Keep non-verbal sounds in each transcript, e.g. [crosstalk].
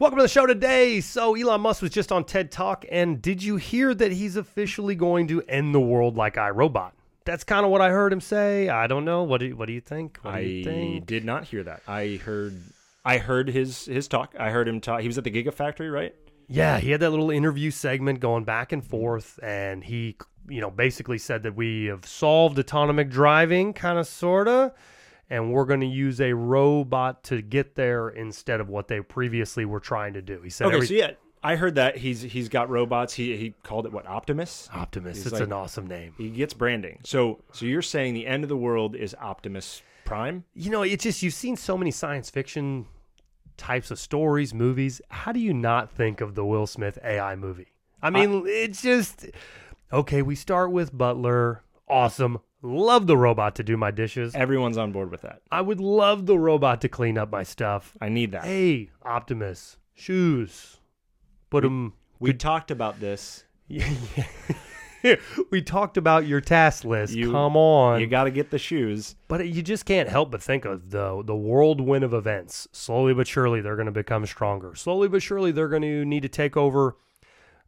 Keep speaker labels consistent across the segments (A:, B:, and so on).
A: Welcome to the show today. So, Elon Musk was just on TED Talk, and did you hear that he's officially going to end the world like I Robot? That's kind of what I heard him say. I don't know. What do you, what do you think? What do you
B: I
A: think?
B: did not hear that. I heard I heard his his talk. I heard him talk. He was at the Gigafactory, right?
A: Yeah, he had that little interview segment going back and forth, and he, you know, basically said that we have solved autonomic driving, kind of, sorta, and we're going to use a robot to get there instead of what they previously were trying to do. He said,
B: Okay,
A: every-
B: so yeah, I heard that he's he's got robots. He he called it what Optimus.
A: Optimus.
B: He's
A: It's
B: like-
A: an awesome name.
B: He gets branding. So so you're saying the end of the world is Optimus Prime?
A: You know, it's just you've seen so many science fiction types of stories, movies. How do you not think of the Will Smith AI movie? I mean, it's just okay. We start with Butler. Awesome. Love the robot to do my dishes.
B: Everyone's on board with that.
A: I would love the robot to clean up my stuff.
B: I need that.
A: Hey, Optimus, shoes. Put them.
B: we talked about this. [laughs]
A: we talked about your task list.
B: You-
A: Come on.
B: You got to get the shoes.
A: But you just can't help but think of the the whirlwind of events. Slowly but surely, they're going to become stronger. Slowly but surely, they're going to need to take over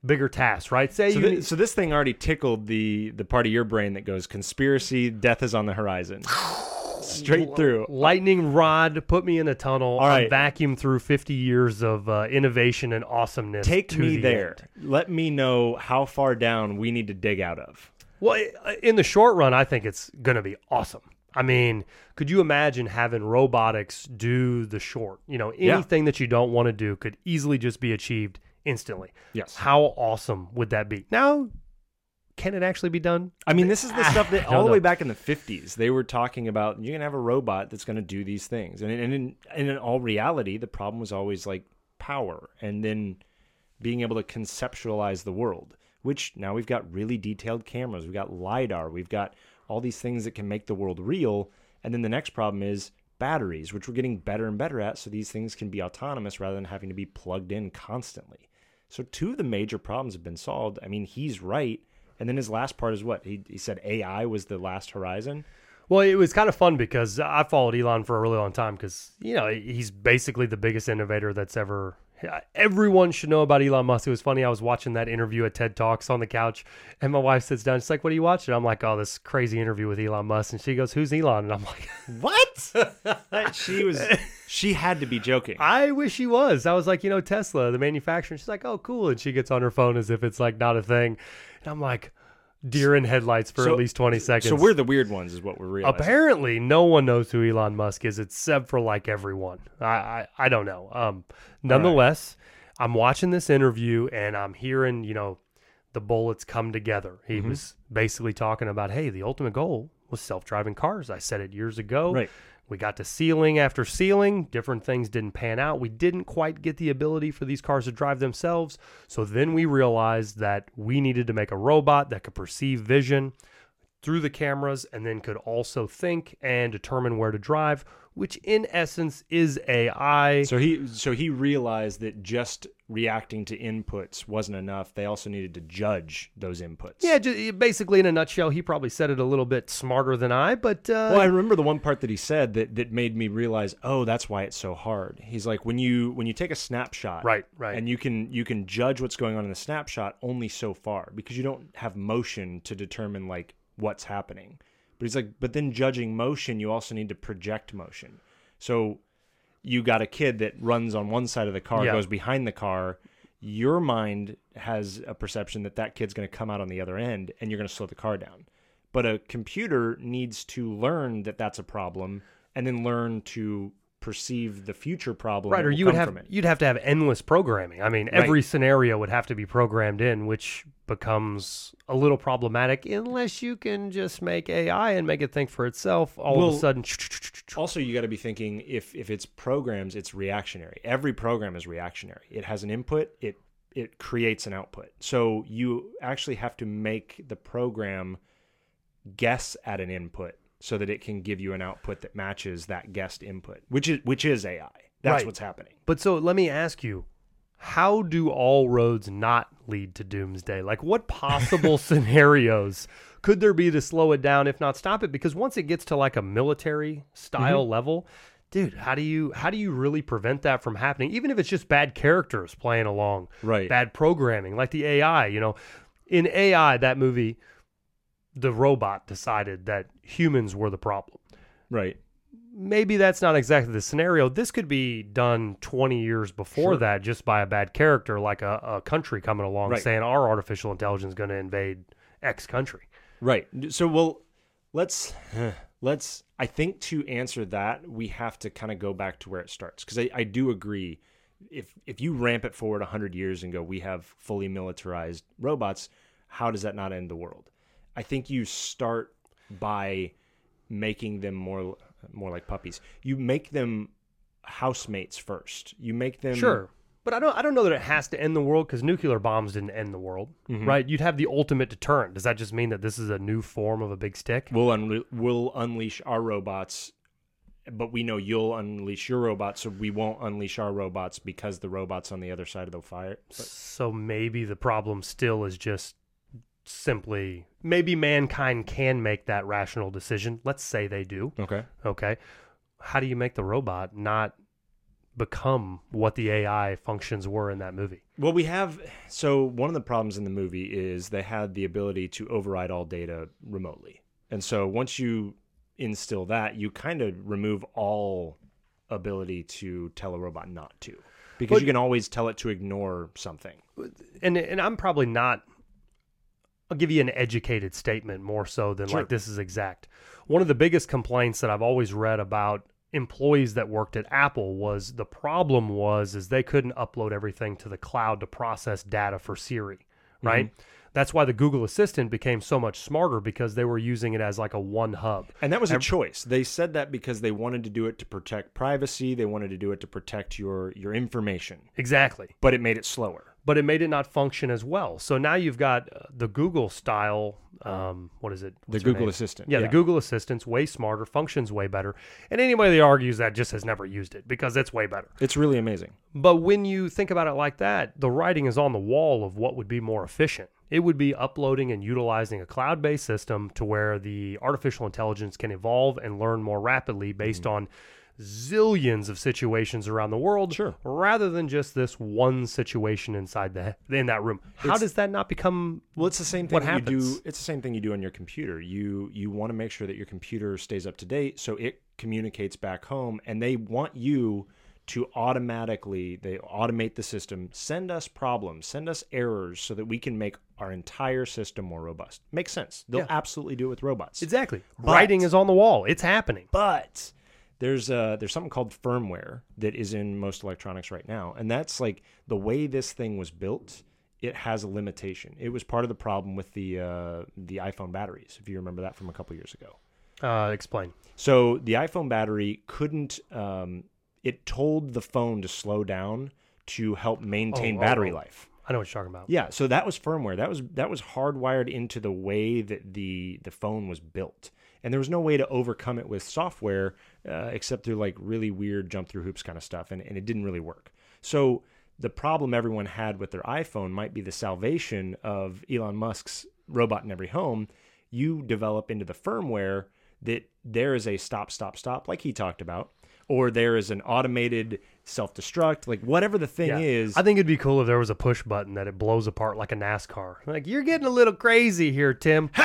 A: bigger tasks. Right? Say
B: So,
A: you.
B: thi- so this thing already tickled the the part of your brain that goes conspiracy, death is on the horizon, [sighs] straight through.
A: Lightning rod, put me in a tunnel.
B: All right.
A: vacuum through fifty years of uh, innovation and awesomeness.
B: Take me
A: the
B: there.
A: end.
B: Let me know how far down we need to dig out of.
A: Well, in the short run, I think it's going to be awesome. I mean, could you imagine having robotics do the short? You know,
B: Yeah.
A: anything that you don't want to do could easily just be achieved instantly.
B: Yes.
A: How awesome would that be? Now, can it actually be done?
B: I mean, this is the ah, stuff that [laughs] all the way back in the 50s, they were talking about you're going to have a robot that's going to do these things. And, and, in, and in all reality, the problem was always like power and then being able to conceptualize the world, which now we've got really detailed cameras. We've got LiDAR. We've got all these things that can make the world real. And then the next problem is batteries, which we're getting better and better at. So these things can be autonomous rather than having to be plugged in constantly. So two of the major problems have been solved. I mean, he's right. And then his last part is what? He, he said AI was the last horizon.
A: Well, it was kind of fun because I followed Elon for a really long time because, you know, he's basically the biggest innovator that's ever. Everyone should know about Elon Musk. It was funny. I was watching that interview at TED Talks on the couch, and my wife sits down. She's like, What are you watching? I'm like, Oh, this crazy interview with Elon Musk. And she goes, Who's Elon? And I'm like, [laughs]
B: What? [laughs] she was she had to be joking.
A: I wish she was. I was like, You know, Tesla, the manufacturer. She's like, Oh, cool. And she gets on her phone as if it's like not a thing. And I'm like, Deer in headlights for
B: So-
A: at least 20 seconds.
B: So we're the weird ones, is what we're realizing.
A: Apparently, no one knows who Elon Musk is except for like everyone. I I, I don't know. Um, nonetheless, I'm watching this interview and I'm hearing you know the bullets come together. He
B: Mm-hmm.
A: was basically talking about, hey, the ultimate goal was self-driving cars. I said it years ago.
B: Right.
A: We got to ceiling after ceiling. Different things didn't pan out. We didn't quite get the ability for these cars to drive themselves. So then we realized that we needed to make a robot that could perceive vision through the cameras and then could also think and determine where to drive, which in essence is AI.
B: So he so he realized that just reacting to inputs wasn't enough. They also needed to judge those inputs.
A: yeah, ju- basically in a nutshell, he probably said it a little bit smarter than I, but uh,
B: Well, I remember the one part that he said that, that made me realize, oh, that's why it's so hard. He's like, when you when you take a snapshot,
A: Right, right.
B: and you can you can judge what's going on in the snapshot only so far because you don't have motion to determine like what's happening. But he's like, but then judging motion, you also need to project motion. So you got a kid that runs on one side of the car,
A: Yeah.
B: goes behind the car. Your mind has a perception that that kid's going to come out on the other end, and you're going to slow the car down. But a computer needs to learn that that's a problem, and then learn to perceive the future problem.
A: right, or you would have you'd have to have endless programming. I mean, every scenario would have to be programmed in, which becomes a little problematic unless you can just make AI and make it think for itself. All of a sudden, [tsk]
B: also you got to be thinking if if it's programs it's reactionary. Every program is reactionary. It has an input it it creates an output. So you actually have to make the program guess at an input so that it can give you an output that matches that guessed input which is which is ai that's
A: Right.
B: what's happening.
A: But so let me ask you, how do all roads not lead to doomsday? Like what possible [laughs] scenarios could there be to slow it down if not stop it? Because once it gets to like a military style mm-hmm. level, dude, how do you how do you really prevent that from happening? Even if it's just bad characters playing along,
B: Right.
A: bad programming, like the AI. You know, in AI, that movie, the robot decided that humans were the problem.
B: Right.
A: Maybe that's not exactly the scenario. This could be done 20 years before
B: Sure.
A: that just by a bad character, like a, a country coming along
B: Right.
A: saying our artificial intelligence is going to invade X country.
B: Right. So well, let's [sighs] let's. I think to answer that, we have to kind of go back to where it starts because I, I do agree. If if you ramp it forward hundred years and go, we have fully militarized robots. How does that not end the world? I think you start by making them more more like puppies. You make them housemates first. You make them
A: Sure. But I don't I don't know that it has to end the world because nuclear bombs didn't end the world,
B: Mm-hmm.
A: right? You'd have the ultimate deterrent. Does that just mean that this is a new form of a big stick?
B: We'll unle- we'll unleash our robots, but we know you'll unleash your robots, so we won't unleash our robots because the robots on the other side of the fire.
A: So maybe the problem still is just simply maybe mankind can make that rational decision. Let's say they do.
B: Okay.
A: Okay. How do you make the robot not become what the AI functions were in that movie?
B: Well, we have so one of the problems in the movie is they had the ability to override all data remotely, and so once you instill that, you kind of remove all ability to tell a robot not to, because
A: But-
B: you can always tell it to ignore something.
A: and and I'm probably not. I'll give you an educated statement more so than
B: Sure.
A: like this is exact. One of the biggest complaints that I've always read about employees that worked at Apple was the problem was is they couldn't upload everything to the cloud to process data for Siri, mm-hmm. right? That's why the Google Assistant became so much smarter because they were using it as like a one hub.
B: And that was a choice. They said that because they wanted to do it to protect privacy. They wanted to do it to protect your your information,
A: Exactly.
B: but it made it slower.
A: But it made it not function as well. So now you've got uh, the Google style. Um, what is it?
B: The
A: What's her
B: Google
A: name?
B: Assistant.
A: Yeah, the Google Assistant's way smarter, functions way better. And anybody that argues that just has never used it because it's way better.
B: It's really amazing.
A: But when you think about it like that, the writing is on the wall of what would be more efficient. It would be uploading and utilizing a cloud based system to where the artificial intelligence can evolve and learn more rapidly based on zillions of situations around the world
B: Sure.
A: rather than just this one situation inside the in that room. How
B: It's-
A: does that not become
B: Well, it's the same thing
A: What
B: you do. It's the same thing you do on your computer. You you want to make sure that your computer stays up to date, so it communicates back home, and they want you to automatically they automate the system, send us problems, send us errors, so that we can make our entire system more robust. Makes sense. They'll
A: Yeah.
B: absolutely do it with robots.
A: exactly
B: But-
A: writing is on the wall. It's happening.
B: but there's uh there's something called firmware that is in most electronics right now and that's like the way this thing was built it has a limitation it was part of the problem with the uh the iphone batteries if you remember that from a couple years ago
A: Uh, explain.
B: so the iphone battery couldn't um it told the phone to slow down to help maintain
A: Oh, oh,
B: battery
A: oh.
B: life
A: I know what you're talking about.
B: yeah, so that was firmware. That was that was hardwired into the way that the the phone was built, and there was no way to overcome it with software uh, except through like really weird jump through hoops kind of stuff, and, and it didn't really work. So the problem everyone had with their iPhone might be the salvation of Elon Musk's robot in every home. You develop into the firmware that there is a stop, stop, stop, like he talked about, or there is an automated self destruct, like whatever the thing
A: Yeah.
B: is.
A: I think it'd be cool if there was a push button that it blows apart like a NASCAR. Like you're getting a little crazy here, Tim. [laughs]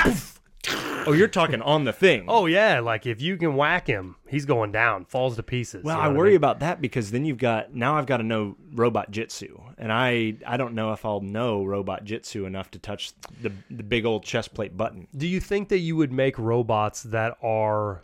B: oh, you're talking on the thing.
A: oh yeah, like if you can whack him, he's going down, falls to pieces.
B: Well,
A: you know
B: I worry
A: mean?
B: about that because then you've got now I've got to know robot jitsu, and I I don't know if I'll know robot jitsu enough to touch the the big old chest plate button.
A: Do you think that you would make robots that are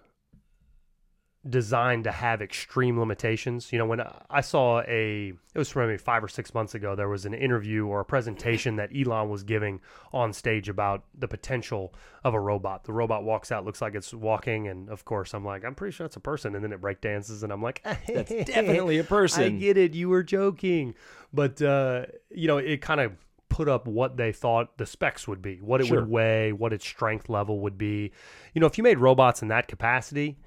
A: designed to have extreme limitations? You know, when I saw a, it was from maybe five or six months ago, there was an interview or a presentation that Elon was giving on stage about the potential of a robot. The robot walks out, looks like it's walking, and of course, I'm like, I'm pretty sure it's a person, and then it breakdances, and I'm like, [laughs]
B: That's definitely a person.
A: I get it. You were joking, but uh, you know, it kind of put up what they thought the specs would be, what it
B: Sure.
A: would weigh, what its strength level would be. You know, if you made robots in that capacity,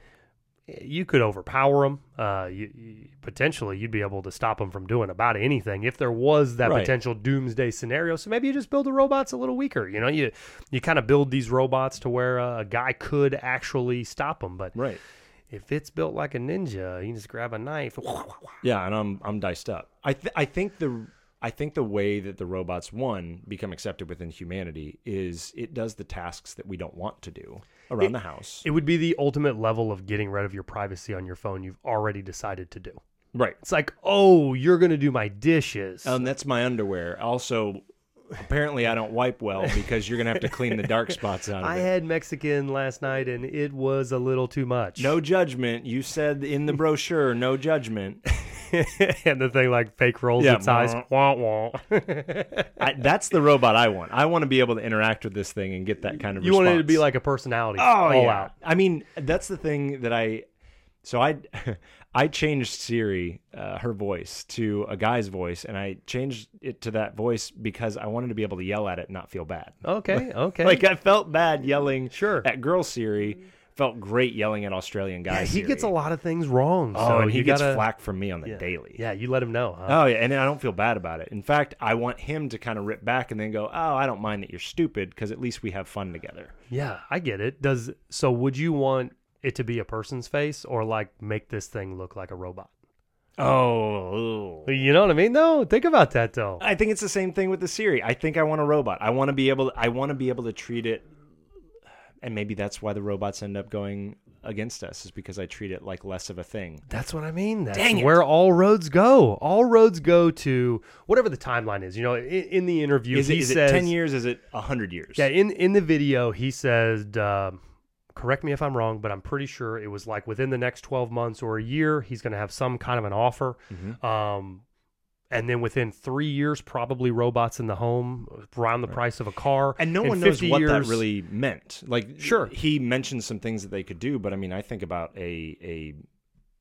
A: you could overpower them. Uh, you, you, potentially, you'd be able to stop them from doing about anything if there was that
B: Right.
A: potential doomsday scenario. So maybe you just build the robots a little weaker. You know, you you kind of build these robots to where uh, a guy could actually stop them, but
B: Right.
A: If it's built like a ninja, you just grab a knife. [laughs]
B: Yeah, and I'm I'm diced up. I th- I think the I think the way that the robots one become accepted within humanity is it does the tasks that we don't want to do around the house.
A: It would be the ultimate level of getting rid of your privacy on your phone you've already decided to do.
B: right.
A: It's like, oh, you're going to do my dishes.
B: Um, that's my underwear. Also, apparently I don't wipe well because you're gonna have to clean the dark spots out of [laughs]
A: I
B: it.
A: had Mexican last night and it was a little too much.
B: No judgment. You said in the brochure, no judgment. [laughs]
A: and the thing like fake rolls
B: Yeah.
A: its eyes. Wah, wah. [laughs]
B: I, that's the robot I want. I want to be able to interact with this thing and get that kind of.
A: you want it to be like a personality.
B: Oh
A: all
B: yeah.
A: out.
B: I mean, that's the thing that I. So I, [laughs] I changed Siri, uh, her voice to a guy's voice, and I changed it to that voice because I wanted to be able to yell at it and not feel bad.
A: Okay, [laughs] okay.
B: Like I felt bad yelling
A: Sure.
B: at girl Siri, felt great yelling at Australian
A: yeah,
B: guys.
A: he gets a lot of things wrong.
B: Oh,
A: so
B: and he gets
A: gotta,
B: flack from me on the
A: yeah.
B: daily.
A: Yeah, you let him know. Huh?
B: Oh yeah, and I don't feel bad about it. In fact, I want him to kind of rip back and then go, "Oh, I don't mind that you're stupid because at least we have fun together."
A: Yeah, I get it. Does so? Would you want it to be a person's face or like make this thing look like a robot?
B: Oh,
A: You know what I mean? No, think about that though.
B: I think it's the same thing with the Siri. I think I want a robot. I want to be able. I want to be able to treat it, and maybe that's why the robots end up going against us, is because I treat it like less of a thing.
A: That's what I mean. That's
B: Dang it.
A: where all roads go. All roads go to whatever the timeline is. You know, in, in the interview,
B: Is it,
A: he
B: is
A: says,
B: it ten years? Is it hundred years?
A: Yeah, in in the video, he said, um, correct me if I'm wrong, but I'm pretty sure it was like within the next 12 months or a year, he's going to have some kind of an offer.
B: Mhm.
A: Um, and then within three years, probably robots in the home around the price of a car.
B: And no
A: In
B: one knows
A: 50
B: what that really meant. Like,
A: Sure.
B: he mentioned some things that they could do, but I mean, I think about a a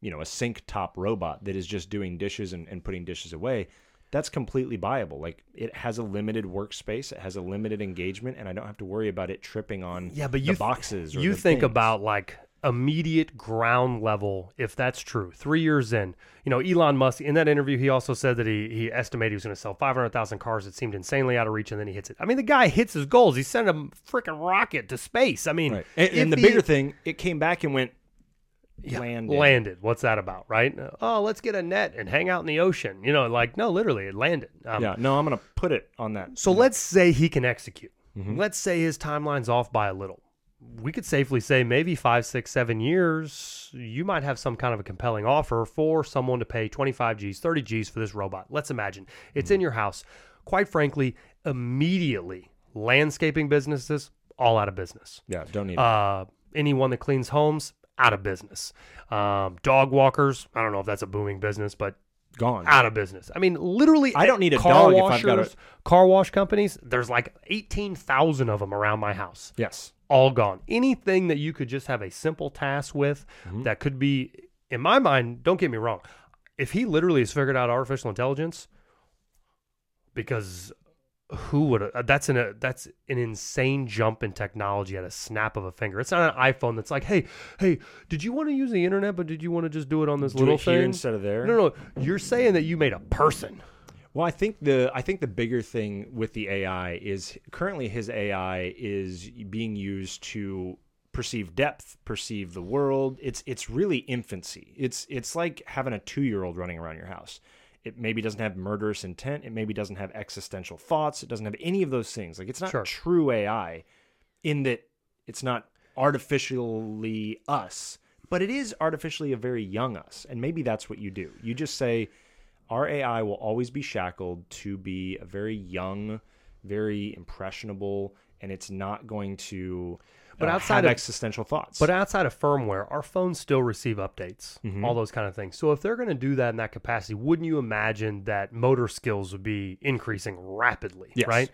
B: you know a sink top robot that is just doing dishes and, and putting dishes away. That's completely viable. Like, it has a limited workspace, it has a limited engagement, and I don't have to worry about it tripping on
A: Yeah, but
B: the
A: you th-
B: boxes. Or
A: you think
B: things.
A: about like immediate ground level if that's true three years in you know elon musk in that interview he also said that he, he estimated he was going to sell 500000 cars it seemed insanely out of reach and then he hits it i mean the guy hits his goals he sent a freaking rocket to space i mean
B: Right. And, and the
A: he-
B: bigger thing, it came back and went
A: Yeah,
B: landed.
A: landed what's that about right oh let's get a net and hang out in the ocean you know like no literally it landed um,
B: Yeah, no, I'm gonna put it on that.
A: so let's say he can execute.
B: Mm-hmm.
A: Let's say his timeline's off by a little. We could safely say maybe five, six, seven years, you might have some kind of a compelling offer for someone to pay 25 G's, 30 G's for this robot. Let's imagine it's
B: Mm-hmm.
A: in your house. Quite frankly, immediately, landscaping businesses, all out of business.
B: Yeah, don't need it.
A: Uh, anyone that cleans homes, out of business. Um, dog walkers, I don't know if that's a booming business, but
B: Gone.
A: out of business. I mean, literally,
B: I don't need a
A: car
B: dog if I've got a-
A: car wash companies. There's like eighteen thousand of them around my house,
B: yes.
A: all gone. Anything that you could just have a simple task with,
B: Mm-hmm.
A: that could be, in my mind. Don't get me wrong. If he literally has figured out artificial intelligence, because who would uh, that's an uh, that's an insane jump in technology at a snap of a finger. It's not an iPhone that's like, hey, hey, did you want to use the internet, but did you want to just do it on this
B: Do
A: little thing?
B: instead of there.
A: No, no, you're saying that you made a person.
B: Well, I think the I think the bigger thing with the AI is currently his AI is being used to perceive depth, perceive the world. It's it's really infancy. It's it's like having a 2-year-old running around your house. It maybe doesn't have murderous intent, it maybe doesn't have existential thoughts, it doesn't have any of those things. Like it's not
A: Sure.
B: true AI in that it's not artificially us, but it is artificially a very young us. And maybe that's what you do. You just say our AI will always be shackled to be a very young, very impressionable, and it's not going to
A: But
B: uh,
A: outside
B: have
A: of-
B: existential thoughts.
A: But outside of firmware, our phones still receive updates,
B: Mm-hmm.
A: all those kind of things. So if they're going to do that in that capacity, wouldn't you imagine that motor skills would be increasing rapidly,
B: Yes.
A: right?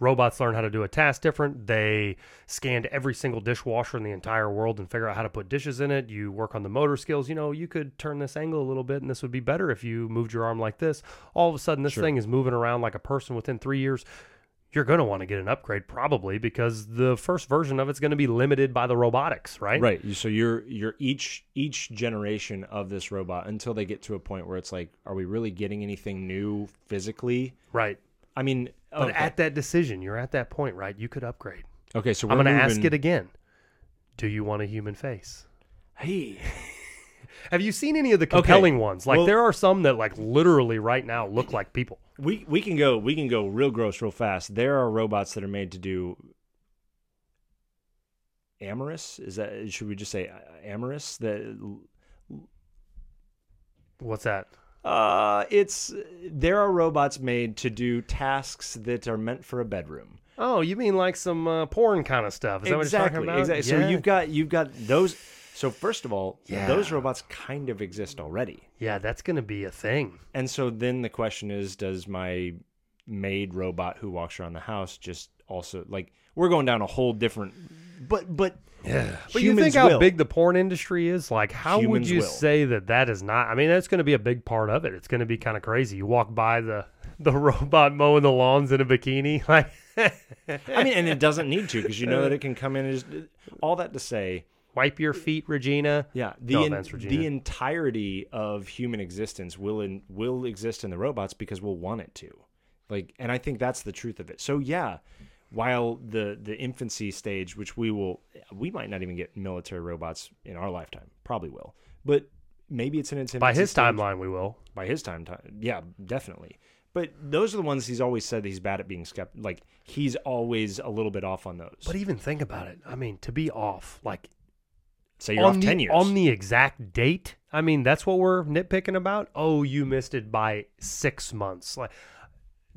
A: Robots learn how to do a task different. They scanned every single dishwasher in the entire world and figure out how to put dishes in it. You work on the motor skills. You know, you could turn this angle a little bit and this would be better if you moved your arm like this. All of a sudden, this thing is moving around like a person within three years you're going to want to get an upgrade probably because the first version of it's going to be limited by the robotics, right?
B: right, so you're you're each each generation of this robot until they get to a point where it's like, are we really getting anything new physically?
A: Right.
B: I mean,
A: But
B: okay,
A: at that decision, you're at that point, right? You could upgrade.
B: okay, so
A: I'm going to ask it again. Do you want a human face?
B: Hey, [laughs]
A: Have you seen any of the compelling ones? Like
B: Well-
A: there are some that like literally right now look like people.
B: We we can go we can go real gross real fast. There are robots that are made to do amorous. Is that should we just say uh, amorous? That
A: What's that?
B: uh, it's there are robots made to do tasks that are meant for a bedroom.
A: Oh, you mean like some uh, porn kind of stuff? Is that what you're talking about?
B: Exactly. So you've got you've got those. So first of all,
A: Yeah.
B: those robots kind of exist already.
A: yeah, that's gonna be a thing.
B: And so then the question is, does my maid robot who walks around the house just also like we're going down a whole different but but
A: Yeah, but you think how
B: will.
A: big the porn industry is? Like, how would you
B: will.
A: say that that is not? I mean, that's going to be a big part of it. It's going to be kind of crazy. You walk by the the [laughs] robot mowing the lawns in a bikini, [laughs] like.
B: I mean and it doesn't need to because you know that it can come in and just all that to say
A: Wipe your feet, Regina.
B: yeah the
A: No
B: en-
A: offense, Regina.
B: the entirety of human existence will in, will exist in the robots because we'll want it to like and I think that's the truth of it so yeah while the the infancy stage which we will we might not even get military robots in our lifetime probably will but maybe it's an its
A: By his
B: stage.
A: timeline, we will.
B: by his time, time yeah definitely but those are the ones he's always said that he's bad at being skeptical. like he's always a little bit off on those
A: But even think about it. I mean, to be off, like
B: say you're
A: on
B: off
A: the
B: 10 years
A: on the exact date. I mean, that's what we're nitpicking about. Oh, you missed it by six months. Like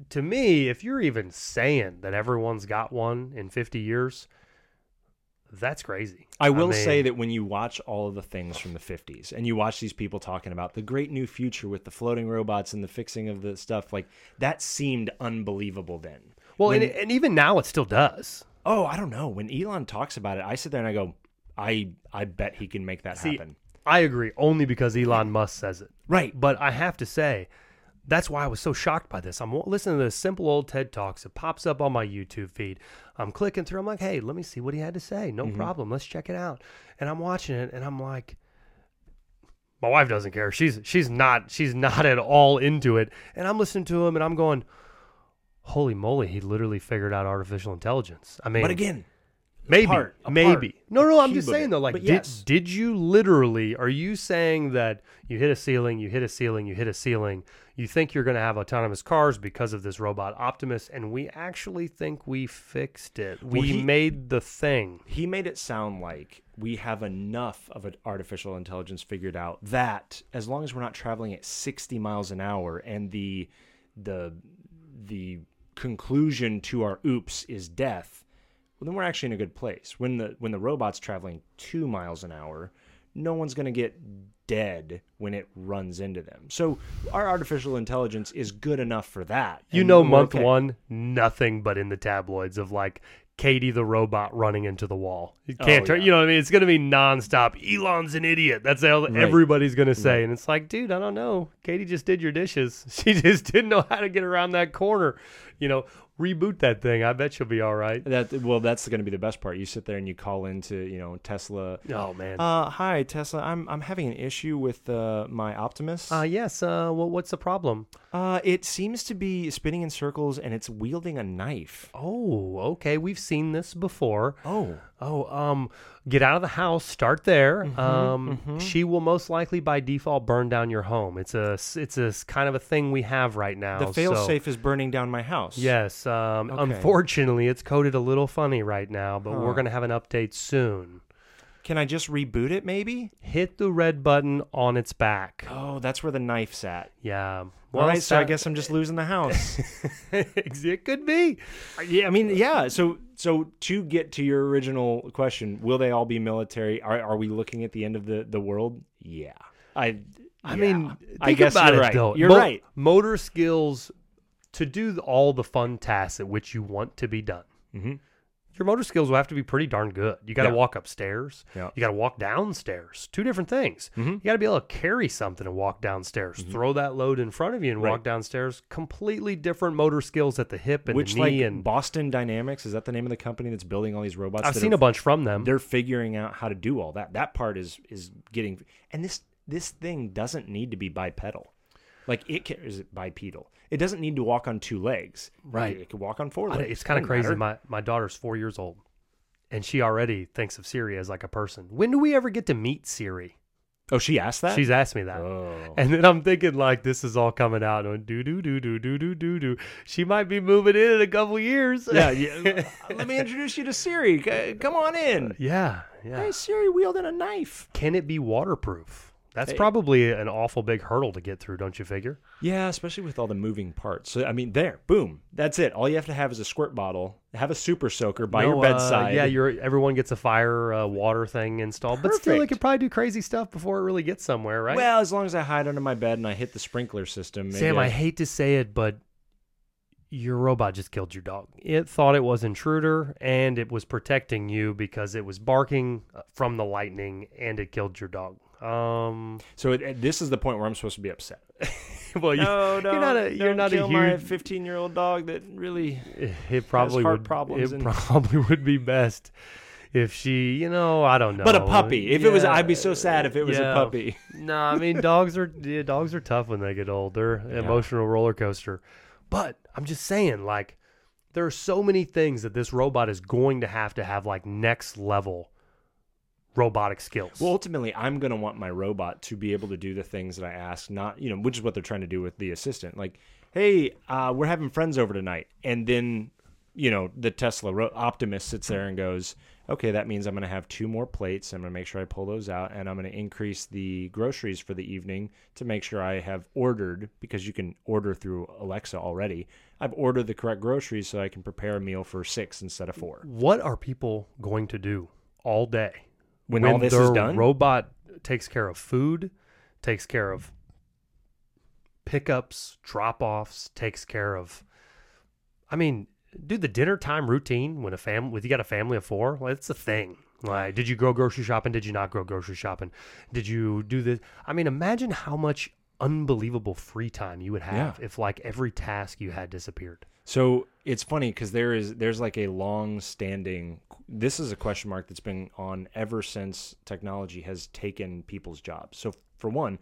A: to me, if you're even saying that everyone's got one in 50 years, that's crazy.
B: I will
A: mean,
B: say that when you watch all of the things from the 50s and you watch these people talking about the great new future with the floating robots and the fixing of the stuff, like that seemed unbelievable then.
A: Well,
B: when-
A: and, and even now it still does.
B: Oh, I don't know. When Elon talks about it, I sit there and I go, I I bet he can make that
A: See,
B: happen.
A: I agree, only because Elon Musk says it.
B: Right.
A: But I have to say, that's why I was so shocked by this. I'm listening to this simple old TED Talks. It pops up on my YouTube feed. I'm clicking through. I'm like, hey, let me see what he had to say. No mm-hmm. problem. Let's check it out. And I'm watching it, and I'm like, my wife doesn't care. She's she's not she's not at all into it. And I'm listening to him, and I'm going, holy moly, he literally figured out artificial intelligence. I mean,
B: But again,
A: Maybe, maybe. no, no. I'm just saying though. Like, did
B: yes.
A: did you literally? Are you saying that you hit a ceiling, you hit a ceiling, you hit a ceiling? You think you're going to have autonomous cars because of this robot Optimus, and we actually think we fixed it. We
B: he-
A: made the thing.
B: he made it sound like we have enough of an artificial intelligence figured out that as long as we're not traveling at 60 miles an hour and the the the conclusion to our oops is death well then we're actually in a good place when the when the robot's traveling 2 miles an hour no one's going to get dead when it runs into them so our artificial intelligence is good enough for that
A: You know, month
B: okay.
A: one, nothing but in the tabloids of like Katie the robot running into the wall. You
B: Oh,
A: can't turn.
B: yeah.
A: You know what I mean? It's going to be nonstop. Elon's an idiot. That's all everybody's going to say. And it's like, dude, I don't know. Katie just did your dishes. [laughs] She just didn't know how to get around that corner. You know, reboot that thing. I bet she'll be all right.
B: That well, that's going to be the best part. You sit there and you call into you know Tesla.
A: Oh man.
B: Uh, hi Tesla, I'm I'm having an issue with uh, my Optimus.
A: Uh, yes. Uh, well, what's the problem?
B: Uh, it seems to be spinning in circles and it's wielding a knife.
A: Oh, okay. We've seen this before.
B: Oh,
A: Oh, um, get out of the house. Start there.
B: Mm-hmm,
A: um, she will most likely by default burn down your home. It's a, it's a kind of a thing we have right now.
B: the
A: so-
B: failsafe is burning down my house.
A: Yes. Um,
B: Okay.
A: unfortunately, it's coded a little funny right now, but we're gonna have an update soon.
B: Can I just reboot it? Maybe.
A: Hit the red button on its back.
B: Oh, that's where the knife's at.
A: Yeah.
B: All right, so I guess I'm just losing the house. [laughs]
A: it could be.
B: yeah, I mean, yeah. So, so to get to your original question, will they all be military? Are are we looking at the end of the the world? Yeah. I.
A: I
B: yeah.
A: mean, think
B: I guess
A: about
B: you're
A: it
B: right.
A: though.
B: You're
A: Mo-
B: right.
A: Motor skills to do all the fun tasks at which you want to be done.
B: Mhm.
A: Your motor skills will have to be pretty darn good. You got to
B: Yeah.
A: walk upstairs.
B: Yeah.
A: You got to walk downstairs. Two different things.
B: Mhm.
A: You got to be able to carry something and walk downstairs. Throw that load in front of you and
B: Mm-hmm. Right.
A: walk downstairs. Completely different motor skills at the hip and
B: Which
A: the
B: like
A: knee. and
B: Boston Dynamics is that the name of the company that's building all these robots?
A: I've seen
B: are-
A: a bunch from them.
B: They're figuring out how to do all that. That part is is getting and this this thing doesn't need to be bipedal. Like it can, is it bipedal? It doesn't need to walk on two legs.
A: Right.
B: It can walk on four
A: I-
B: legs.
A: It's kind of crazy.
B: matter.
A: My my daughter's four years old, and she already thinks of Siri as like a person. When do we ever get to meet Siri?
B: Oh, she asked that.
A: She's asked me that.
B: Oh.
A: And then I'm thinking like this is all coming out and do do do do do do do do. She might be moving in in a couple years.
B: yeah, yeah. [laughs] Let me introduce you to Siri. Come on in.
A: yeah, yeah.
B: Hey, Siri wielding a knife.
A: Can it be waterproof? That's
B: Hey.
A: probably an awful big hurdle to get through, don't you figure?
B: Yeah, especially with all the moving parts. So I mean, there, boom, that's it. All you have to have is a squirt bottle. Have a super soaker by
A: No,
B: your
A: uh,
B: bedside.
A: yeah, your everyone gets a fire uh, water thing installed, but still, it could probably do crazy stuff before it really gets somewhere, right?
B: Well, as long as I hide under my bed and I hit the sprinkler system. maybe
A: Sam,
B: I-
A: I hate to say it, but your robot just killed your dog. It thought it was intruder and it was protecting you because it was barking uh, from the lightning and it killed your dog. Um,
B: So it, it- this is the point where I'm supposed to be upset. [laughs]
A: well, you,
B: no, no,
A: you're not a you're
B: don't
A: a huge.
B: 15 year old dog that really.
A: It probably would.
B: problems
A: it
B: and-
A: probably [laughs] would be best if she, you know, I don't know.
B: But a puppy. If it was, I'd be so sad if it was
A: yeah.
B: a puppy.
A: No, I mean [laughs] dogs are yeah, dogs are tough when they get old. They're
B: Yeah.
A: emotional roller coaster. But I'm just saying, like, there are so many things that this robot is going to have to have like next level robotic skills.
B: Well, ultimately, I'm going to want my robot to be able to do the things that I ask, not, you know, which is what they're trying to do with the assistant. Like, hey, uh, we're having friends over tonight. And then, you know, the Tesla ro- Optimus sits there and goes, okay, that means I'm going to have two more plates. I'm going to make sure I pull those out. And I'm going to increase the groceries for the evening to make sure I have ordered, because you can order through Alexa already. I've ordered the correct groceries so I can prepare a meal for six instead of four.
A: what are people going to do all day
B: When, all this is done,
A: Robot takes care of food, takes care of pickups, drop offs, takes care of. I mean, do the dinner time routine when a family, when you got a family of four, well, it's a thing. Like, did you go grocery shopping? Did you not go grocery shopping? Did you do this? I mean, imagine how much unbelievable free time you would have if, like, every task you had disappeared.
B: So it's funny because there is there's like a long standing. This is a question mark that's been on ever since technology has taken people's jobs. So for one,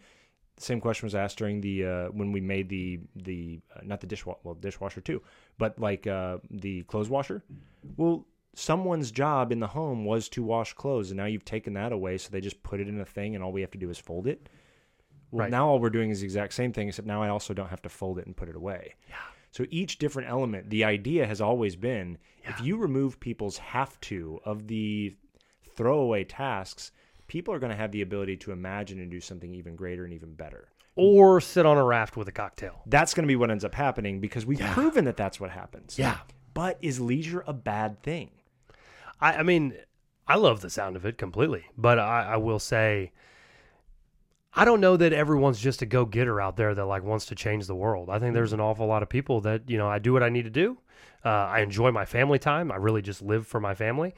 B: the same question was asked during the uh, when we made the the uh, not the dishwasher well dishwasher too, but like uh, the clothes washer. Well, someone's job in the home was to wash clothes, and now you've taken that away. So they just put it in a thing, and all we have to do is fold it. Well,
A: Right.
B: now all we're doing is the exact same thing, except now I also don't have to fold it and put it away.
A: Yeah.
B: So each different element, the idea has always been if you remove people's have to of the throwaway tasks, people are going to have the ability to imagine and do something even greater and even better.
A: Or sit on a raft with a cocktail.
B: That's going to be what ends up happening because we've proven that that's what happens.
A: Yeah.
B: But is leisure a bad thing?
A: I, I mean, I love the sound of it completely, but I, I will say, I don't know that everyone's just a go getter out there that like wants to change the world. I think there's an awful lot of people that you know I do what I need to do. Uh, I enjoy my family time. I really just live for my family.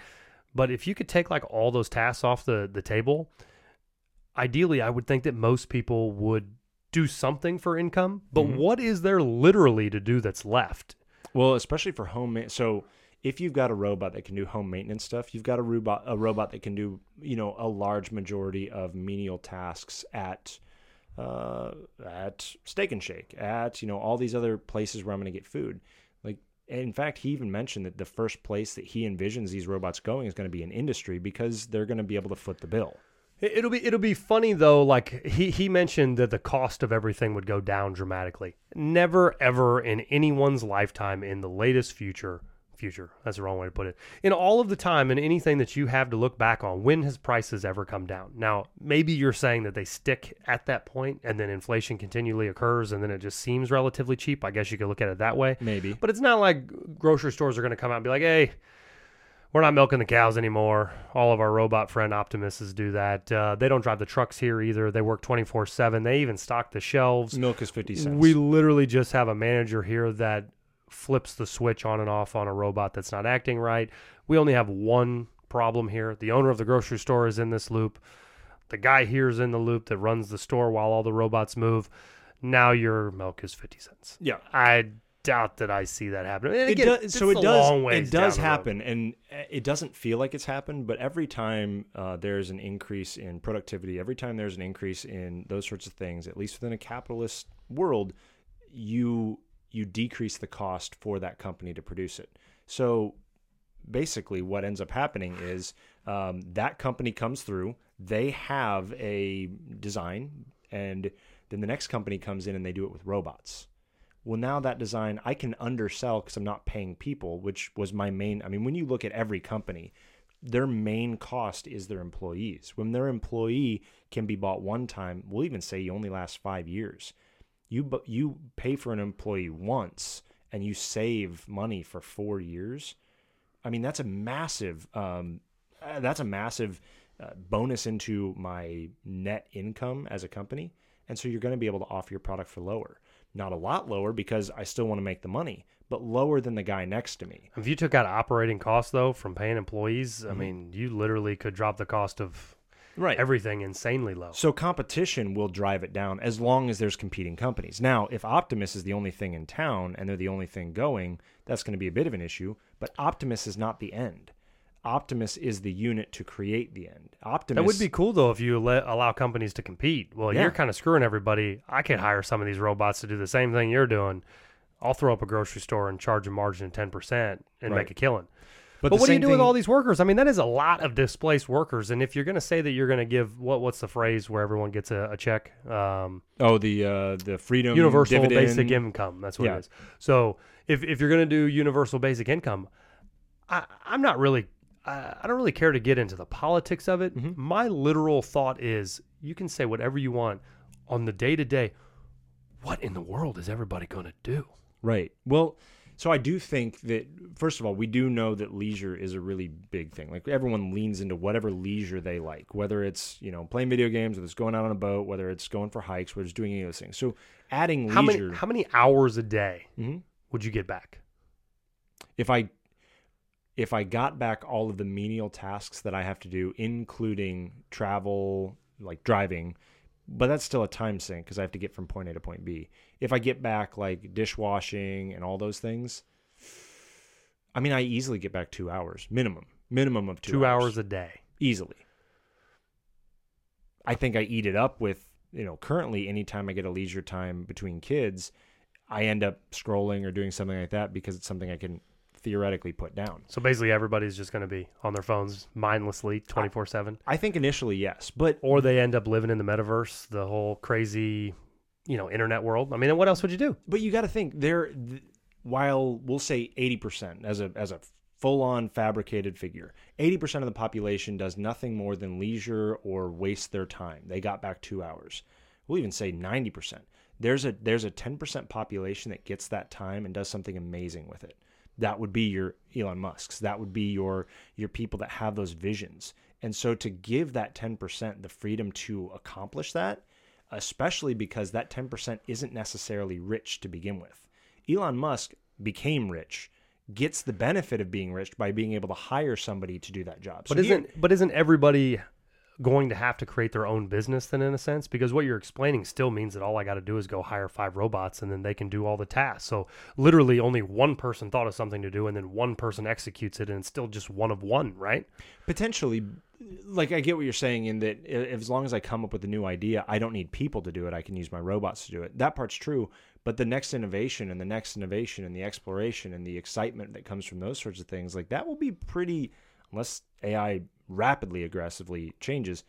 A: But if you could take like all those tasks off the the table, ideally, I would think that most people would do something for income. But what is there literally to do that's left?
B: Well, especially for home. So if you've got a robot that can do home maintenance stuff, you've got a robot a robot that can do you know a large majority of menial tasks at uh, at Steak and Shake, at you know all these other places where I'm going to get food. Like, in fact, he even mentioned that the first place that he envisions these robots going is going to be in industry because they're going to be able to foot the bill.
A: It- It'll be it'll be funny though. Like he he mentioned that the cost of everything would go down dramatically. Never ever in anyone's lifetime in the latest future future that's the wrong way to put it in all of the time and anything that you have to look back on when has prices ever come down now maybe you're saying that they stick at that point and then inflation continually occurs and then it just seems relatively cheap i guess you could look at it that way
B: Maybe.
A: but it's not like grocery stores are going to come out and be like, hey, we're not milking the cows anymore. All of our robot friend Optimus do that. Uh, they don't drive the trucks here either. They work 24 7. They even stock the shelves.
B: Milk is fifty cents.
A: We literally just have a manager here that flips the switch on and off on a robot that's not acting right. We only have one problem here. The owner of the grocery store is in this loop. The guy here is in the loop that runs the store while all the robots move. Now your milk is 50 cents.
B: yeah.
A: I doubt that I see that happen.
B: It
A: again,
B: does, so it does it does
A: down the road.
B: happen and uh, it doesn't feel like it's happened but every time uh, there's an increase in productivity every time there's an increase in those sorts of things at least within a capitalist world you you decrease the cost for that company to produce it so basically what ends up happening is Um, that company comes through, they have a design, and then the next company comes in and they do it with robots. Well, now that design I can undersell because I'm not paying people, which was my main. I mean, when you look at every company, their main cost is their employees. When their employee can be bought one time, we'll even say you only last five years. You you pay for an employee once and you save money for four years. I mean, that's a massive. Um, uh, that's a massive uh, bonus into my net income as a company. And so you're going to be able to offer your product for lower. Not a lot lower because I still want to make the money, but lower than the guy next to me.
A: If you took out operating costs though from paying employees, I
B: Mhm.
A: mean, you literally could drop the cost of
B: Right.
A: everything insanely low.
B: So competition will drive it down as long as there's competing companies. Now, if Optimus is the only thing in town and they're the only thing going, that's going to be a bit of an issue. But Optimus is not the end. Optimus is the unit to create the end. Optimus
A: That would be cool though if you let allow companies to compete. Well,
B: Yeah.
A: you're kind of screwing everybody. I can hire some of these robots to do the same thing you're doing. I'll throw up a grocery store and charge a margin of ten percent and
B: Right.
A: make a killing.
B: But,
A: But, what do you do with all these workers? I mean, that is a lot of displaced workers. And if you're going to say that you're going to give what what's the phrase where everyone gets a, a check? Um,
B: Oh, the uh, the freedom
A: universal
B: dividend.
A: basic income. That's what
B: Yeah.
A: it is. So if if you're going to do universal basic income, I, I'm not really. I I don't really care to get into the politics of it.
B: Mhm.
A: My literal thought is you can say whatever you want on the day to day. What in the world is everybody going to do?
B: Right. Well, so I do think that first of all, we do know that leisure is a really big thing. Like everyone leans into whatever leisure they like, whether it's you know playing video games, whether it's going out on a boat, whether it's going for hikes, whether it's doing any of those things. So adding
A: How
B: leisure,
A: many how many hours a day
B: Mhm.
A: would you get back?
B: if I if I got back all of the menial tasks that I have to do, including travel, like driving, but that's still a time sink because I have to get from point A to point B. If I get back like dishwashing and all those things, I mean, I easily get back two hours minimum, minimum of two,
A: Two hours a day.
B: easily. I think I eat it up with you know currently anytime I get a leisure time between kids, I end up scrolling or doing something like that because it's something I can theoretically put down.
A: So basically, everybody's just going to be on their phones mindlessly, twenty four seven,
B: I think initially yes, but
A: or they end up living in the metaverse, the whole crazy, you know, internet world. I mean, what else would you do?
B: but you got to think there. Th- while we'll say eighty percent as a as a full on fabricated figure, eighty percent of the population does nothing more than leisure or waste their time. They got back two hours. We'll even say ninety percent. There's a there's a ten percent population that gets that time and does something amazing with it. That would be your Elon Musk's. That would be your your people that have those visions. And so to give that ten percent the freedom to accomplish that, especially because that 10% isn't necessarily rich to begin with. Elon Musk became rich, gets the benefit of being rich by being able to hire somebody to do that job.
A: But
B: So here-
A: isn't but isn't everybody going to have to create their own business then in a sense because what you're explaining still means that all I got to do is go hire five robots and then they can do all the tasks. So literally only one person thought of something to do and then one person executes it and it's still just one of one, right?
B: potentially like I get what you're saying in that as long as I come up with a new idea, I don't need people to do it. I can use my robots to do it. That part's true, but the next innovation and the next innovation and the exploration and the excitement that comes from those sorts of things, like that will be pretty unless AI rapidly aggressively changes.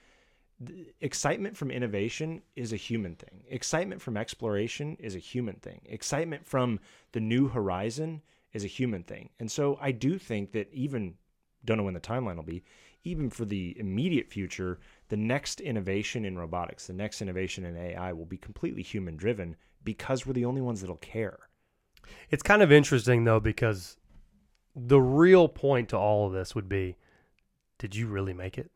B: Excitement from innovation is a human thing. Excitement from exploration is a human thing. Excitement from the new horizon is a human thing. And so I do think that even don't know when the timeline will be, even for the immediate future, the next innovation in robotics, the next innovation in AI will be completely human driven because we're the only ones that'll care.
A: It's kind of interesting though because the real point to all of this would be did you really make it?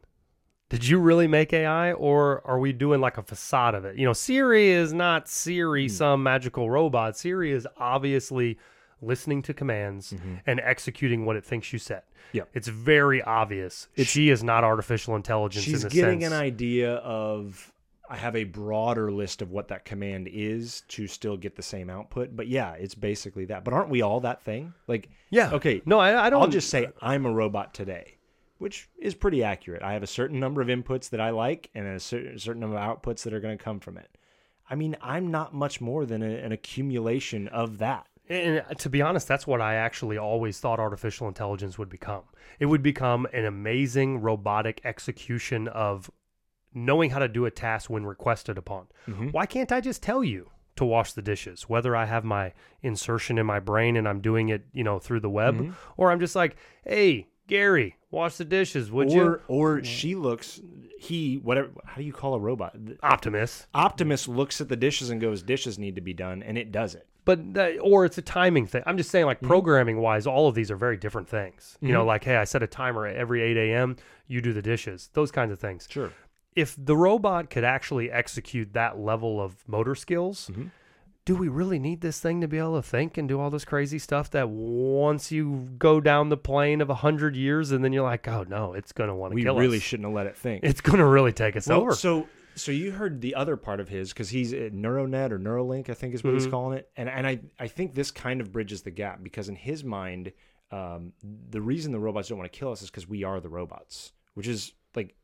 A: Did you really make AI or are we doing like a facade of it? You know, Siri is not Siri,
B: Hmm.
A: some magical robot. Siri is obviously listening to commands and executing what it thinks you said.
B: Yeah.
A: It's very obvious. she is not artificial intelligence
B: She's
A: in the
B: getting
A: sense.
B: an idea of I have a broader list of what that command is to still get the same output. But yeah, it's basically that. But aren't we all that thing? Like,
A: yeah.
B: okay,
A: No, I, I don't
B: I'll just say I'm a robot today, which is pretty accurate. I have a certain number of inputs that I like and a cer- certain number of outputs that are going to come from it. I mean, I'm not much more than a, an accumulation of that.
A: And uh, to be honest, that's what I actually always thought artificial intelligence would become. It would become an amazing robotic execution of knowing how to do a task when requested upon. Why can't I just tell you to wash the dishes, whether I have my insertion in my brain and I'm doing it, you know, through the web,
B: Mm-hmm.
A: or I'm just like, hey, Gary, wash the dishes, would
B: or
A: you?
B: or she looks he whatever how do you call a robot
A: Optimus.
B: optimus looks at the dishes and goes dishes need to be done and it does it
A: but that, or it's a timing thing. I'm just saying,
B: Mm-hmm.
A: like programming wise, all of these are very different things. You know, like hey, I set a timer at every 8 a.m. You do the dishes, those kinds of things.
B: sure
A: If the robot could actually execute that level of motor skills,
B: Mm-hmm.
A: Do we really need this thing to be able to think and do all this crazy stuff? That once you go down the plane of a hundred years, and then you're like, oh no, it's gonna want to
B: we
A: kill
B: really
A: us.
B: shouldn't have let it think
A: It's gonna really take us
B: Well,
A: over.
B: So so you heard the other part of his because he's at Neuronet or Neuralink, I think is what he's calling it, and and I I think this kind of bridges the gap because in his mind, um, the reason the robots don't want to kill us is because we are the robots, which is like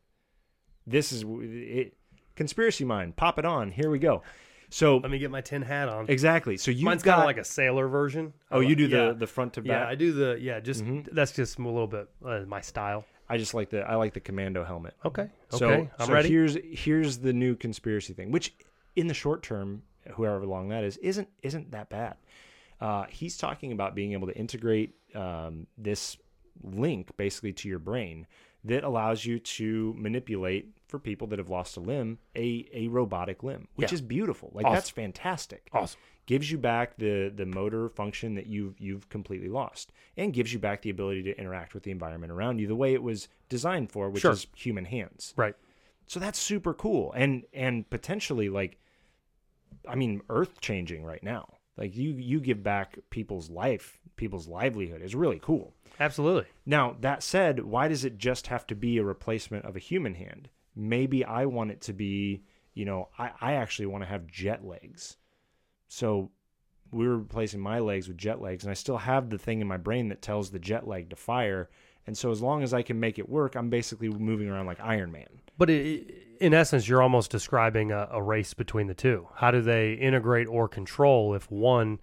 B: this is it. Conspiracy mind, pop it on. Here we go. So
A: Let me get my tin hat on.
B: exactly. So you've
A: Mine's
B: got
A: kind of like a sailor version.
B: oh, you do the
A: Yeah.
B: the front to back. Yeah.
A: I do the yeah. Just that's just a little bit uh, my style.
B: I just like the I like the commando helmet.
A: Okay, okay,
B: So,
A: I'm
B: so
A: ready.
B: here's here's the new conspiracy thing, which in the short term, however long that is, isn't isn't that bad. Uh, he's talking about being able to integrate um, this link basically to your brain that allows you to manipulate for people that have lost a limb a a robotic limb, which
A: Yeah.
B: is beautiful. Like
A: Awesome.
B: that's fantastic.
A: Awesome.
B: Gives you back the the motor function that you've you've completely lost, and gives you back the ability to interact with the environment around you the way it was designed for, which
A: Sure.
B: is human hands.
A: Right.
B: So that's super cool and and potentially like I mean earth changing right now. Like you you give back people's life, people's livelihood is really cool.
A: Absolutely.
B: Now, that said, why does it just have to be a replacement of a human hand? Maybe I want it to be, you know, I, I actually want to have jet legs. So we're replacing my legs with jet legs, and I still have the thing in my brain that tells the jet leg to fire. And so as long as I can make it work, I'm basically moving around like Iron Man.
A: But i in essence, you're almost describing a, a race between the two. How do they integrate or control if one,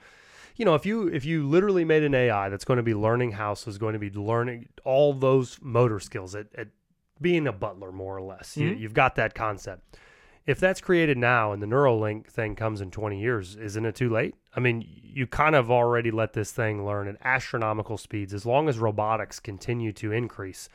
A: you know, if you if you literally made an AI that's going to be learning house is going to be learning all those motor skills at, at being a butler, more or less. You, mm-hmm. you've got that concept. If that's created now and the Neuralink thing comes in 20 years, isn't it too late? I mean, you kind of already let this thing learn at astronomical speeds as long as robotics continue to increase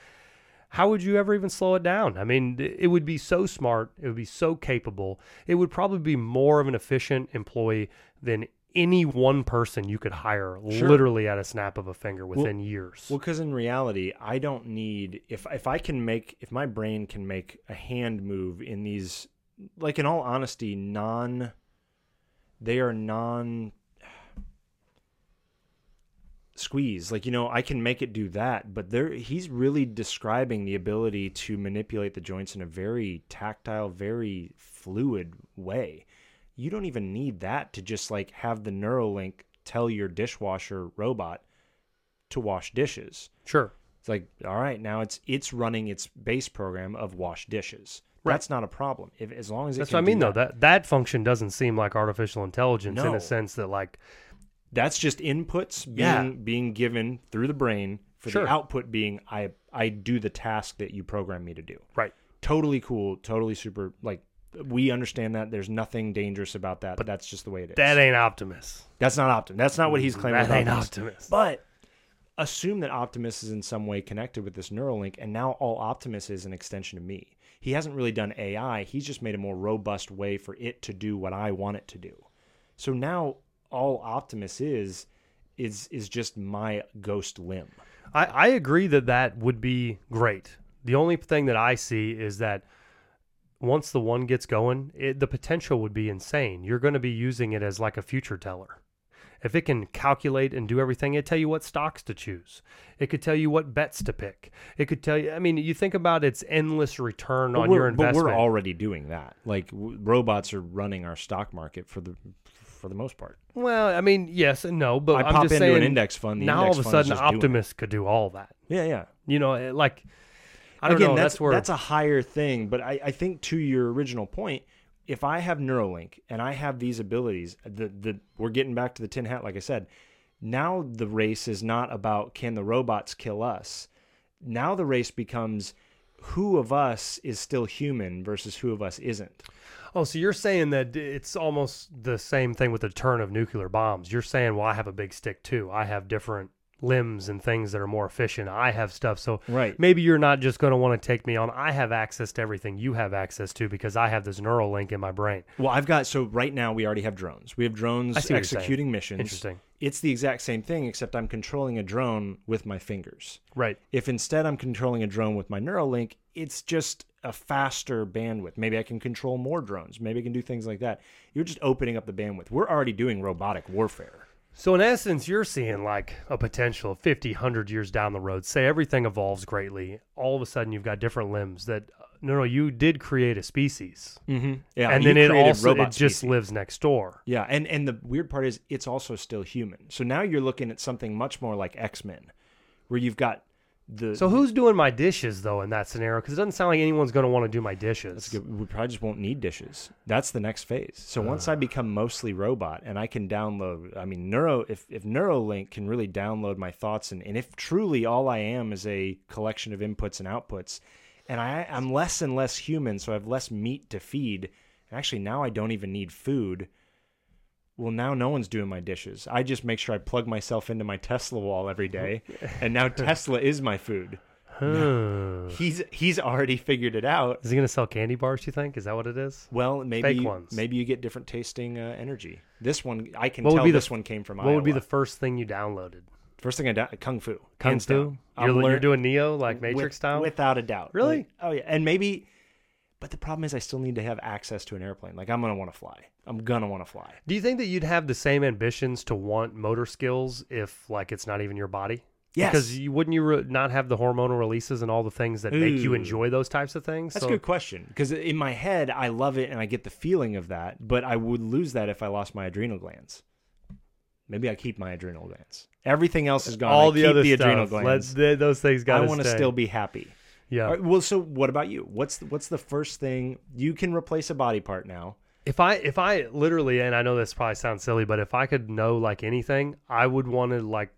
A: how would you ever even slow it down? I mean, it would be so smart, it would be so capable. It would probably be more of an efficient employee than any one person you could hire literally at a snap of a finger within years.
B: Well, because in reality, I don't need if if I can make if my brain can make a hand move in these, like in all honesty, non. They are non. Squeeze, like you know, I can make it do that, but there he's really describing the ability to manipulate the joints in a very tactile, very fluid way. You don't even need that to just like have the Neuralink tell your dishwasher robot to wash dishes.
A: sure.
B: It's like, all right, now it's it's running its base program of wash dishes.
A: Right.
B: That's not a problem. If as long as it
A: That's what I mean, though. That that function doesn't seem like artificial intelligence in a sense that, like,
B: that's just inputs being
A: Yeah.
B: being given through the brain for
A: Sure.
B: the output being I I do the task that you program me to do.
A: right.
B: Totally cool, totally super like we understand that there's nothing dangerous about that, but that's just the way it is.
A: That ain't Optimus.
B: that's not Optimus. That's not what he's claiming.
A: That ain't
B: Optimus.
A: Optimus.
B: But assume that Optimus is in some way connected with this Neuralink, and now all Optimus is an extension of me. He hasn't really done AI, he's just made a more robust way for it to do what I want it to do. So now all Optimus is is is just my ghost limb.
A: I, I agree that that would be great. The only thing that I see is that once the one gets going, it, the potential would be insane. You're going to be using it as like a future teller. If it can calculate and do everything, it tell you what stocks to choose. It could tell you what bets to pick. It could tell you. I mean, you think about its endless return
B: But
A: on your investment.
B: but we're already doing that. Like w- robots are running our stock market for the for the most part.
A: well, I mean, yes and no, but
B: I
A: am
B: pop
A: just
B: into
A: saying.
B: an index fund. The
A: now all of a sudden,
B: just doing it.
A: Optimus could do all that.
B: Yeah, yeah.
A: You know, like I don't
B: Again,
A: know.
B: that's
A: That's, where
B: that's a higher thing. But I, I think to your original point, if I have Neuralink and I have these abilities, the the we're getting back to the tin hat, like I said, Now the race is not about can the robots kill us. Now the race becomes who of us is still human versus who of us isn't.
A: Oh, so you're saying that it's almost the same thing with the turn of nuclear bombs. You're saying, well, I have a big stick too. I have different limbs and things that are more efficient. I have stuff. So
B: Right.
A: maybe you're not just going to want to take me on. I have access to everything you have access to because I have this neural link in my brain.
B: Well, I've got so right now we already have drones. We have drones
A: I see what you're saying.
B: executing missions.
A: Interesting.
B: It's the exact same thing except I'm controlling a drone with my fingers.
A: Right.
B: If instead I'm controlling a drone with my neural link, it's just a faster bandwidth. Maybe I can control more drones. Maybe I can do things like that. You're just opening up the bandwidth. We're already doing robotic warfare.
A: So in essence, you're seeing like a potential 50, 100 years down the road. Say everything evolves greatly. All of a sudden, you've got different limbs that, uh, no, no, you did create a species.
B: Mm-hmm. Yeah,
A: and then it also it just
B: species.
A: lives next door.
B: Yeah, and and the weird part is it's also still human. So now you're looking at something much more like X Men, where you've got the
A: So who's doing my dishes though in that scenario? Because it doesn't sound like anyone's going to want to do my dishes.
B: That's good. We probably just won't need dishes. That's the next phase. So once. I ah. become mostly robot and I can download, I mean, Neuro, if, if Neuralink can really download my thoughts, and, and if truly all I am is a collection of inputs and outputs, and I, I'm less and less human, so I have less meat to feed, and actually now I don't even need food. Well, now no one's doing my dishes. I just make sure I plug myself into my Tesla wall every day, [laughs] and now Tesla is my food. He's he's already figured it out.
A: Is he going to sell candy bars? Do you think is that what it is?
B: Well, maybe
A: Fake
B: you,
A: ones.
B: maybe you get different tasting uh, energy. This one, I can
A: What would
B: tell
A: be the
B: this
A: f-
B: one came from
A: What would be the first thing you downloaded?
B: first thing I down? Kung Fu.
A: Kung
B: hands
A: Fu.
B: I'm
A: You're, you're
B: learn-
A: doing Neo like Matrix
B: with-
A: style.
B: without a doubt.
A: Really?
B: Like, oh yeah, and maybe. But the problem is, I still need to have access to an airplane. Like I'm gonna want to fly. I'm gonna want to fly.
A: Do you think that you'd have the same ambitions to want motor skills if like it's not even your body?
B: Yes.
A: Because you wouldn't you re- not have the hormonal releases and all the things that make you enjoy those types of things?
B: That's
A: So-
B: a good question because in my head I love it and I get the feeling of that, but I would lose that if I lost my adrenal glands. Maybe I keep my adrenal glands. Everything else is gone.
A: All
B: I
A: the
B: keep
A: other
B: the
A: stuff.
B: adrenal
A: Let's, th- those things got
B: I want to still be happy.
A: Yeah.
B: Right, well, so what about you? What's the, what's the first thing you can replace a body part now?
A: If I if I literally and I know this probably sounds silly, but if I could know like anything, I would want to like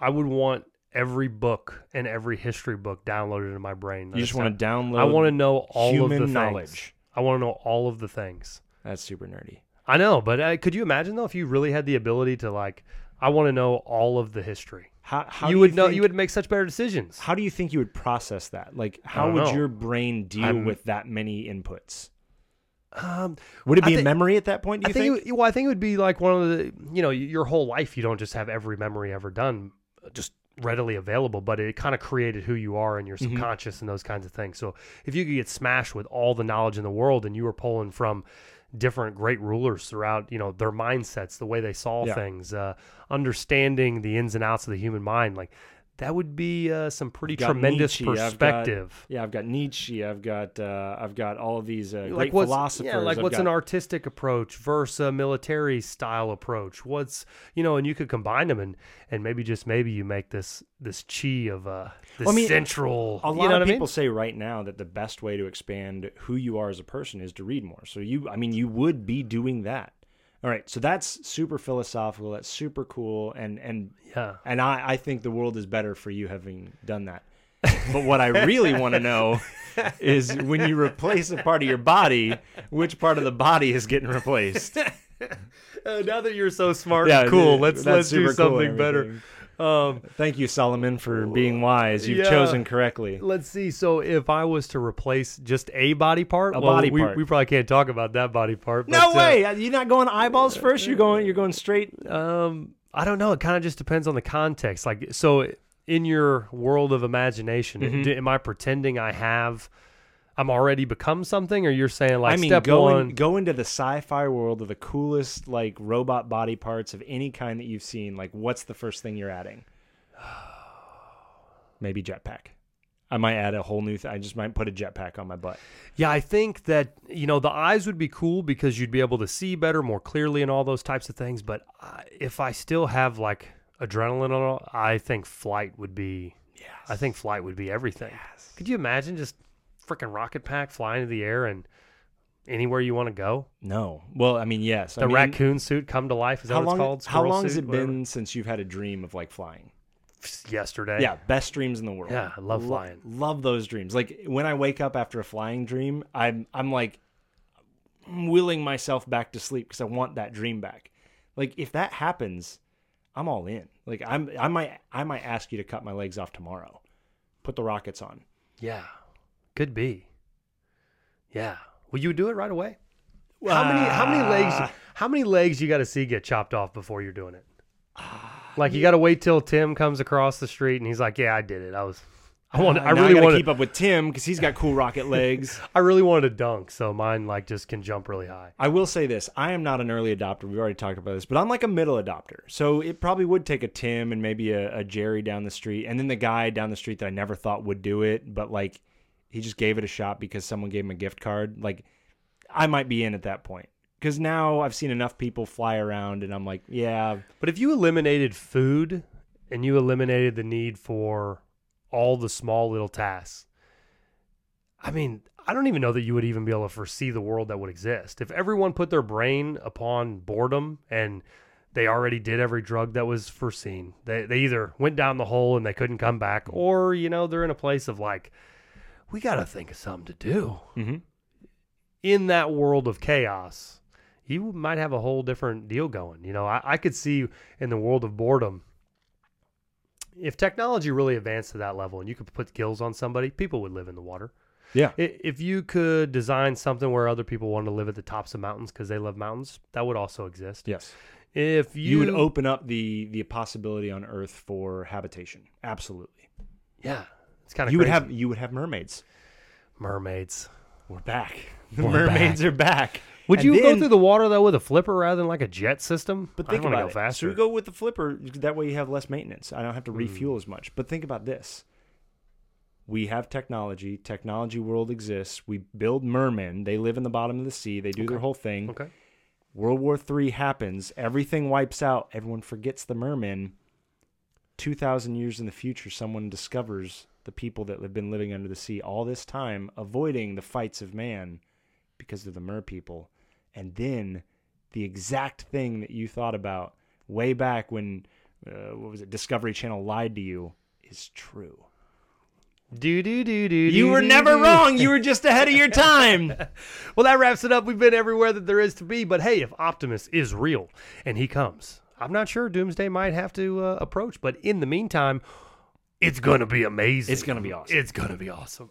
A: I would want every book and every history book downloaded in my brain.
B: You just want to download.
A: I want to know all of the
B: knowledge.
A: Things. I want to know all of the things.
B: That's super nerdy.
A: I know, but uh, could you imagine though if you really had the ability to like I want to know all of the history.
B: How, how
A: you
B: do
A: would know
B: think-
A: you would make such better decisions.
B: How do you think you would process that? Like, how would
A: know.
B: your brain deal
A: I'm-
B: with that many inputs?
A: Um,
B: Would it be
A: thi-
B: in memory at that point? Do
A: I
B: you
A: think,
B: think?
A: It, well, I think it would be like one of the you know your whole life. You don't just have every memory ever done uh, just readily available, but it kind of created who you are and your
B: Mm-hmm.
A: subconscious and those kinds of things. So if you could get smashed with all the knowledge in the world and you were pulling from different great rulers throughout you know their mindsets the way they saw
B: Yeah.
A: things uh, understanding the ins and outs of the human mind like that would be uh, some pretty tremendous
B: Nietzsche, I've got-
A: perspective
B: Yeah, I've got Nietzsche. I've got uh, I've got all of these uh, great
A: like what's
B: philosophers.
A: yeah, like
B: I've
A: what's
B: got,
A: an artistic approach versus a military style approach? What's you know, and you could combine them and and maybe just maybe you make this this chi of uh this
B: Well, I mean,
A: central.
B: A lot
A: you know
B: of
A: what I
B: people
A: mean?
B: say right now that the best way to expand who you are as a person is to read more. So you, I mean, you would be doing that. All right, so that's super philosophical. That's super cool, and and
A: Yeah.
B: and I, I think the world is better for you having done that. But what I really want to know [laughs] is when you replace a part of your body, which part of the body is getting replaced? [laughs]
A: Uh, now that you're so smart
B: Yeah,
A: and cool, let's let's do
B: super cool
A: something better. Um,
B: Thank you, Solomon, for being wise. You've
A: Yeah.
B: chosen correctly.
A: let's see. So if I was to replace just a body part,
B: A
A: well,
B: body
A: we,
B: part.
A: we probably can't talk about that body part.
B: No
A: but, uh,
B: way! You're not going eyeballs first. You're going. You're going straight.
A: Um, I don't know. It kind of just depends on the context. Like, so in your world of imagination,
B: Mm-hmm.
A: am I pretending I have, I'm already become something, or you're saying like
B: I mean,
A: step
B: go
A: one?
B: in, go into the sci-fi world of the coolest like robot body parts of any kind that you've seen. Like, what's the first thing you're adding? [sighs] Maybe jetpack. I might add a whole new. Th- I just might put a jetpack on my butt.
A: yeah, I think that you know the eyes would be cool because you'd be able to see better, more clearly, and all those types of things. But if I still have like adrenaline on, I think flight would be.
B: Yes.
A: I think flight would be everything. Yes. Could you imagine just freaking rocket pack flying in the air and anywhere you want to go?
B: No. Well, I mean, yes.
A: The
B: I mean,
A: raccoon suit come to life. Is that
B: How
A: what
B: long?
A: it's called?
B: how
A: Squirrel
B: long has it
A: whatever?
B: been since you've had a dream of like flying?
A: Yesterday.
B: Yeah, best dreams in the world.
A: Yeah, I love
B: Lo-
A: flying.
B: Love those dreams. Like when I wake up after a flying dream, I'm I'm like willing myself back to sleep because I want that dream back. Like if that happens, I'm all in. Like I'm I might I might ask you to cut my legs off tomorrow. Put the rockets on.
A: Yeah. Could be. Yeah. Will you do it right away? How many how many legs
B: Ah.
A: how many legs you got to see get chopped off before you're doing it? Like you got to wait till Tim comes across the street and he's like, "Yeah, I did it. I was I want I
B: Uh, now
A: really want to
B: keep up with Tim because he's got cool rocket legs. [laughs]
A: I really wanted to dunk, so mine like just can jump really high."
B: I will say this: I am not an early adopter. We've already talked about this, but I'm like a middle adopter. So it probably would take a Tim and maybe a, a Jerry down the street, and then the guy down the street that I never thought would do it, but like he just gave it a shot because someone gave him a gift card. Like I might be in at that point because now I've seen enough people fly around, and I'm like, yeah,
A: But if you eliminated food and you eliminated the need for all the small little tasks, I mean, I don't even know that you would even be able to foresee the world that would exist. If everyone put their brain upon boredom and they already did every drug that was foreseen, they, they either went down the hole and they couldn't come back, or, you know, they're in a place of like, we got to think of something to do.
B: mm-hmm.
A: in that world of chaos, you might have a whole different deal going. You know, I, I could see in the world of boredom, if technology really advanced to that level and you could put gills on somebody, people would live in the water.
B: yeah,
A: If you could design something where other people wanted to live at the tops of mountains because they love mountains, that would also exist.
B: yes.
A: If you,
B: You, would open up the the possibility on Earth for habitation. Absolutely.
A: yeah, it's kind of
B: You would have you would have mermaids.
A: mermaids.
B: We're back. The
A: We're
B: mermaids are back.
A: Would
B: And
A: you go through the water though with a flipper rather than like a jet system?
B: But think
A: wanna
B: about
A: go
B: it.
A: faster.
B: So we go with the flipper. That way you have less maintenance. I don't have to
A: Hmm.
B: refuel as much. But think about this. We have technology. Technology world exists. We build mermen. They live in the bottom of the sea. They do their whole thing.
A: okay.
B: World War III happens. Everything wipes out. Everyone forgets the mermen. 2,000 years in the future, someone discovers the people that have been living under the sea all this time, avoiding the fights of man because they're the mer people. And then the exact thing that you thought about way back when, uh, what was it, Discovery Channel lied to you is true.
A: Do do do do.
B: You were never wrong. You were just ahead of your [laughs] time.
A: Well, that wraps it up. We've been everywhere that there is to be. But hey, if Optimus is real and he comes, I'm not sure Doomsday might have to uh, approach. But in the meantime, it's going to be amazing.
B: It's gonna be awesome.
A: It's going to be awesome.